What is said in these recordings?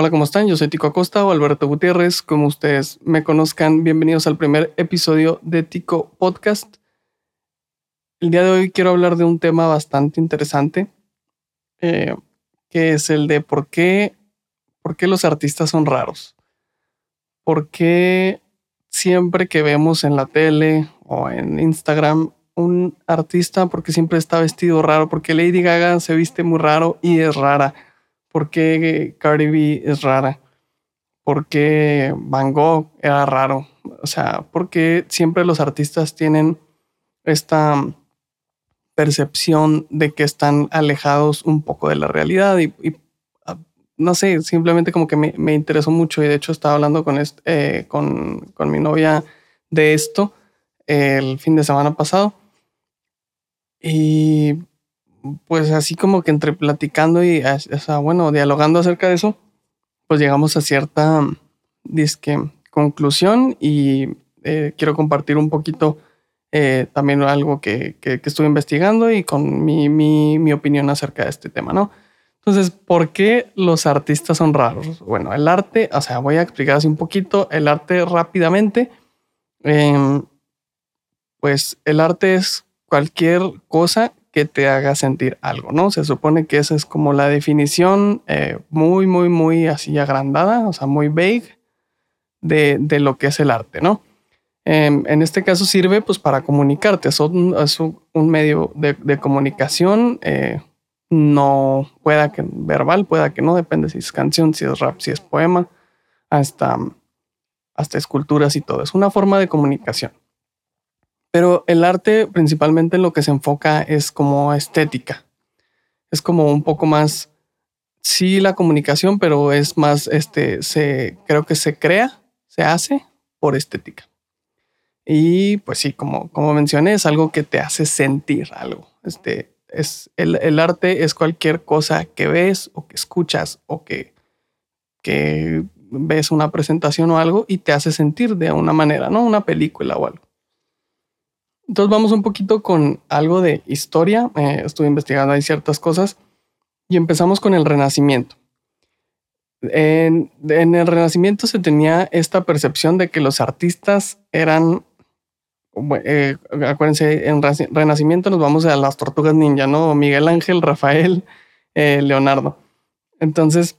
Hola, ¿cómo están? Yo soy Tico Acosta o Alberto Gutiérrez. Como ustedes me conozcan, bienvenidos al primer episodio de Tico Podcast. El día de hoy quiero hablar de un tema bastante interesante, eh, que es el de por qué, por qué los artistas son raros. ¿Por qué siempre que vemos en la tele o en Instagram un artista, porque siempre está vestido raro? Porque Lady Gaga se viste muy raro y es rara? ¿Por qué Cardi B es rara? ¿Por qué Van Gogh era raro? O sea, ¿por qué siempre los artistas tienen esta percepción de que están alejados un poco de la realidad y, ah, no sé, simplemente como que me, interesó mucho y de hecho estaba hablando con, eh, con, con, mi novia de esto el fin de semana pasado y pues así como que entre platicando y, o sea, bueno, dialogando acerca de eso, pues llegamos a cierta disque conclusión y eh, quiero compartir un poquito eh, también algo que, que, estuve investigando y con mi, mi, mi, opinión acerca de este tema, ¿no? Entonces, ¿por qué los artistas son raros? Bueno, el arte, o sea, voy a explicar así un poquito el arte rápidamente. Em, pues el arte es cualquier cosa que te haga sentir algo, ¿no? Se supone que esa es como la definición eh, muy, muy, muy así agrandada, o sea, muy vague de, de lo que es el arte, ¿no? Em, en este caso sirve pues para comunicarte, es un, medio de, comunicación, eh, no pueda que verbal, pueda que no, depende si es canción, si es rap, si es poema, hasta, hasta esculturas y todo. Es una forma de comunicación. Pero el arte principalmente lo que se enfoca es como estética. Es como un poco más, sí, la comunicación, pero es más, este, se, creo que se crea, se hace por estética. Y pues sí, como, como mencioné, es algo que te hace sentir algo. Este, es, el, arte es cualquier cosa que ves o que escuchas o que, que ves una presentación o algo y te hace sentir de una manera, ¿no? Una película o algo. Entonces vamos un poquito con algo de historia. Eh, estuve investigando ahí ciertas cosas y empezamos con el Renacimiento. En, el Renacimiento se tenía esta percepción de que los artistas eran eh, acuérdense, en Renacimiento nos vamos a las tortugas ninja, ¿no? Miguel Ángel, Rafael, eh, Leonardo. Entonces,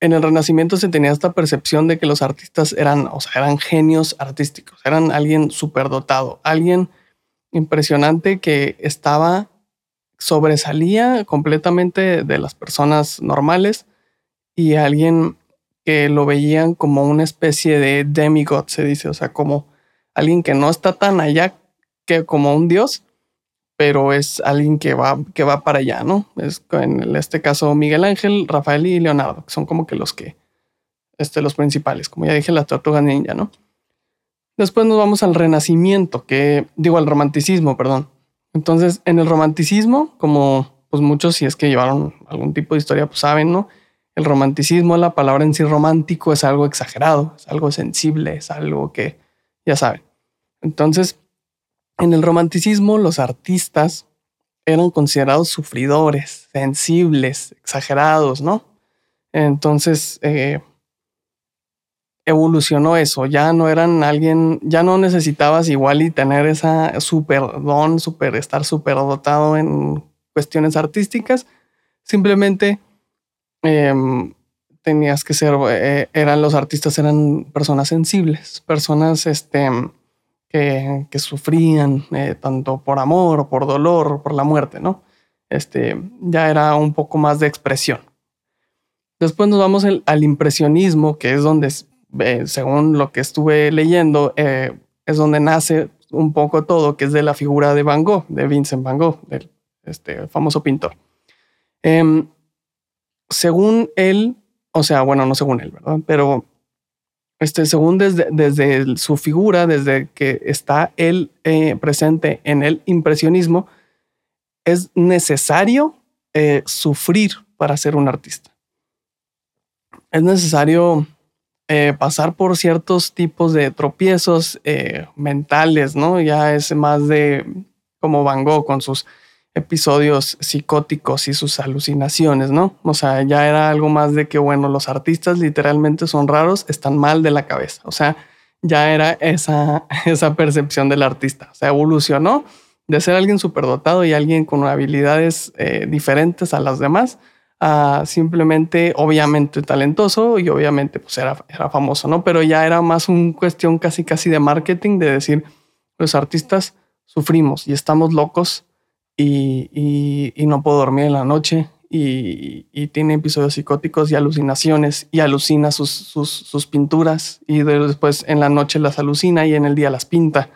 en el Renacimiento se tenía esta percepción de que los artistas eran, o sea, eran genios artísticos, eran alguien superdotado, alguien impresionante que estaba, sobresalía completamente de las personas normales y alguien que lo veían como una especie de demigod, se dice, o sea, como alguien que no está tan allá que como un dios, pero es alguien que va, que va para allá, ¿no? Es en este caso Miguel Ángel, Rafael y Leonardo, que son como que los que, este, los principales, como ya dije, las tortugas ninja, ¿no? Después nos vamos al renacimiento, que digo al romanticismo, perdón. Entonces, en el romanticismo, como pues muchos, si es que llevaron algún tipo de historia, pues saben, ¿no? El romanticismo, la palabra en sí romántico es algo exagerado, es algo sensible, es algo que ya saben. Entonces, en el romanticismo los artistas eran considerados sufridores, sensibles, exagerados, ¿no? Entonces, eh, evolucionó eso, ya no eran alguien, ya no necesitabas igual y tener esa super don, super, estar super dotado en cuestiones artísticas, simplemente Em, tenías que ser, eh, eran los artistas, eran personas sensibles, personas este, que, sufrían eh, tanto por amor o por dolor o por la muerte, ¿no? Este, ya era un poco más de expresión. Después nos vamos al impresionismo, que es donde, eh, según lo que estuve leyendo, es donde nace un poco todo, que es de la figura de Van Gogh, de Vincent Van Gogh, del este, famoso pintor. Em, según él, o sea, bueno, no según él, ¿verdad? Pero este, según desde, desde su figura, desde que está él eh, presente en el impresionismo, es necesario eh, sufrir para ser un artista. Es necesario eh, pasar por ciertos tipos de tropiezos mentales, ¿no? Ya es más de como Van Gogh con sus episodios psicóticos y sus alucinaciones, ¿no? O sea, ya era algo más de que, bueno, los artistas literalmente son raros, están mal de la cabeza. O sea, ya era esa, esa percepción del artista. O sea, evolucionó de ser alguien superdotado y alguien con habilidades eh, diferentes a las demás a simplemente, obviamente, talentoso y obviamente pues era, era famoso, ¿no? Pero ya era más una cuestión casi casi de marketing, de decir, los artistas sufrimos y estamos locos y, no puedo dormir en la noche y, tiene episodios psicóticos y alucinaciones y alucina sus, sus, pinturas y después en la noche las alucina y en el día las pinta.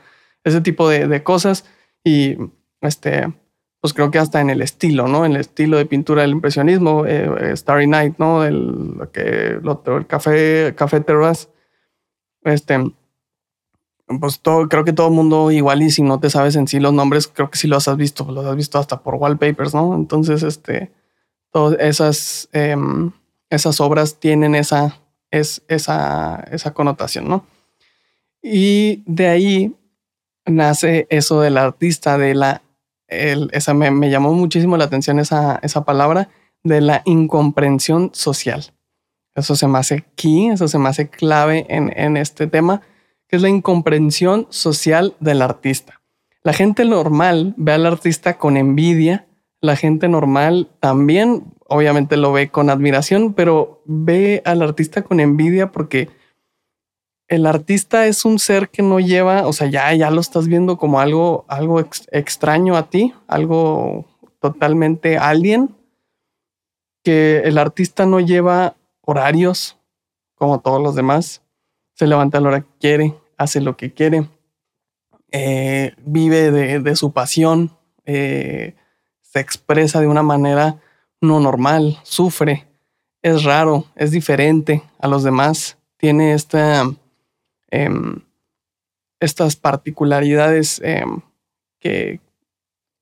Ese tipo de, cosas y este, pues creo que hasta en el estilo, ¿no? En el estilo de pintura del impresionismo, eh, Starry Night, ¿no? El, que, el, el café, café terrace, este, pues todo, creo que todo el mundo igual y si no te sabes en sí los nombres, creo que sí los has visto, los has visto hasta por wallpapers, ¿no? Entonces, este, todas esas, em, esas obras tienen esa, es, esa, esa connotación, ¿no? Y de ahí nace eso del artista, de la, esa me, me, llamó muchísimo la atención esa, esa palabra, de la incomprensión social. Eso se me hace key, eso se me hace clave en, en este tema que es la incomprensión social del artista. La gente normal ve al artista con envidia, la gente normal también obviamente lo ve con admiración, pero ve al artista con envidia porque el artista es un ser que no lleva, o sea, ya, ya lo estás viendo como algo, algo extraño a ti, algo totalmente alien, que el artista no lleva horarios como todos los demás, se levanta a la hora que quiere, hace lo que quiere, eh, vive de, su pasión, eh, se expresa de una manera no normal, sufre, es raro, es diferente a los demás, tiene esta, em, estas particularidades em, que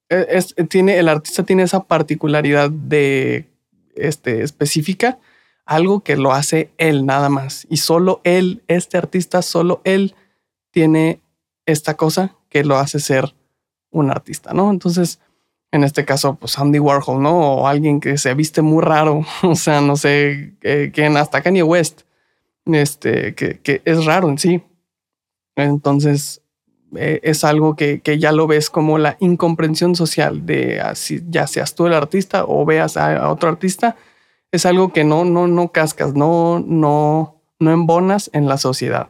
e, tiene, el artista tiene esa particularidad de este, específica, algo que lo hace él nada más. Y solo él, este artista, solo él tiene esta cosa que lo hace ser un artista, ¿no? Entonces, en este caso, pues Andy Warhol, ¿no? O alguien que se viste muy raro, o sea, no sé, que, hasta Kanye West, este, que, es raro en sí. Entonces, eh, es algo que, ya lo ves como la incomprensión social de así, ya seas tú el artista o veas a, otro artista, es algo que no, no, no cascas, no, no, no embonas en la sociedad.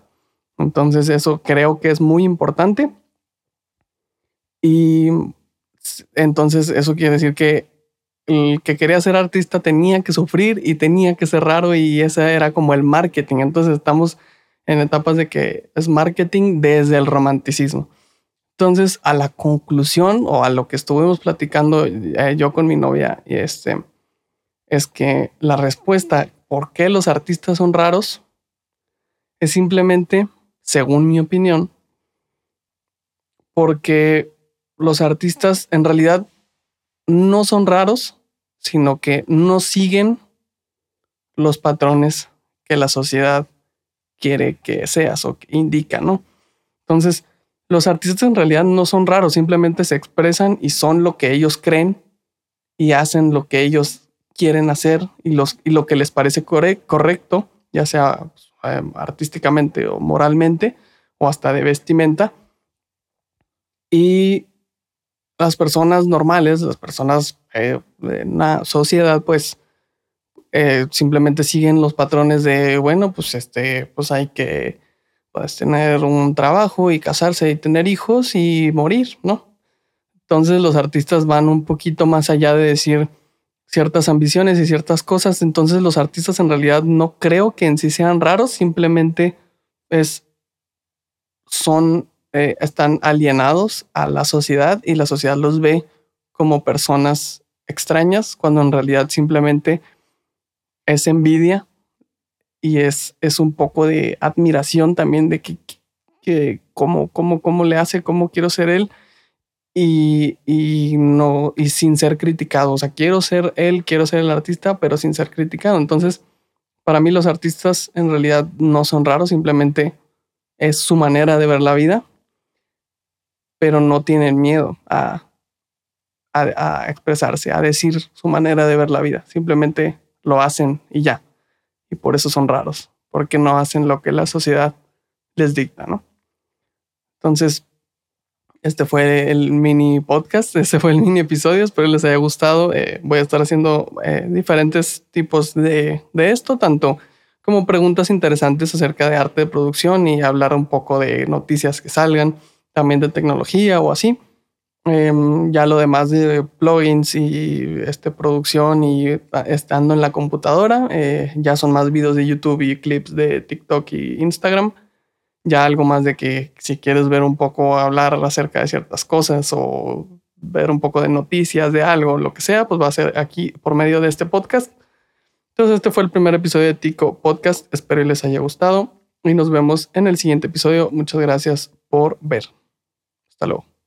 Entonces eso creo que es muy importante. Y entonces eso quiere decir que el que quería ser artista tenía que sufrir y tenía que ser raro y ese era como el marketing. Entonces estamos en etapas de que es marketing desde el romanticismo. Entonces, a la conclusión o a lo que estuvimos platicando eh, yo con mi novia, este, es que la respuesta por qué los artistas son raros es simplemente según mi opinión, porque los artistas en realidad no son raros, sino que no siguen los patrones que la sociedad quiere que seas o que indica, ¿no? Entonces, los artistas en realidad no son raros, simplemente se expresan y son lo que ellos creen y hacen lo que ellos quieren hacer y, los, y lo que les parece correcto, ya sea eh, artísticamente o moralmente o hasta de vestimenta. Y las personas normales, las personas eh, de una sociedad, pues eh, simplemente siguen los patrones de, bueno, pues este, pues hay que pues, tener un trabajo y casarse y tener hijos y morir, ¿no? Entonces los artistas van un poquito más allá de decir, ciertas ambiciones y ciertas cosas. Entonces los artistas en realidad no creo que en sí sean raros, simplemente es, son, eh, están alienados a la sociedad y la sociedad los ve como personas extrañas cuando en realidad simplemente es envidia y es, es un poco de admiración también de que, que cómo, cómo, cómo le hace, cómo quiero ser él y, no, y sin ser criticado. O sea, quiero ser él, quiero ser el artista, pero sin ser criticado. Entonces, para mí los artistas en realidad no son raros, simplemente es su manera de ver la vida, pero no tienen miedo a, a, expresarse, a decir su manera de ver la vida. Simplemente lo hacen y ya. Y por eso son raros, porque no hacen lo que la sociedad les dicta, ¿no? Entonces, este fue el mini podcast, ese fue el mini episodio, espero les haya gustado. Eh, voy a estar haciendo eh, diferentes tipos de, de esto, tanto como preguntas interesantes acerca de arte de producción y hablar un poco de noticias que salgan, también de tecnología o así. Em, ya lo demás de plugins y este, producción y estando en la computadora, eh, ya son más videos de YouTube y clips de TikTok y Instagram. Ya algo más de que si quieres ver un poco, hablar acerca de ciertas cosas o ver un poco de noticias de algo, lo que sea, pues va a ser aquí por medio de este podcast. Entonces este fue el primer episodio de Tico Podcast. Espero les haya gustado y nos vemos en el siguiente episodio. Muchas gracias por ver. Hasta luego.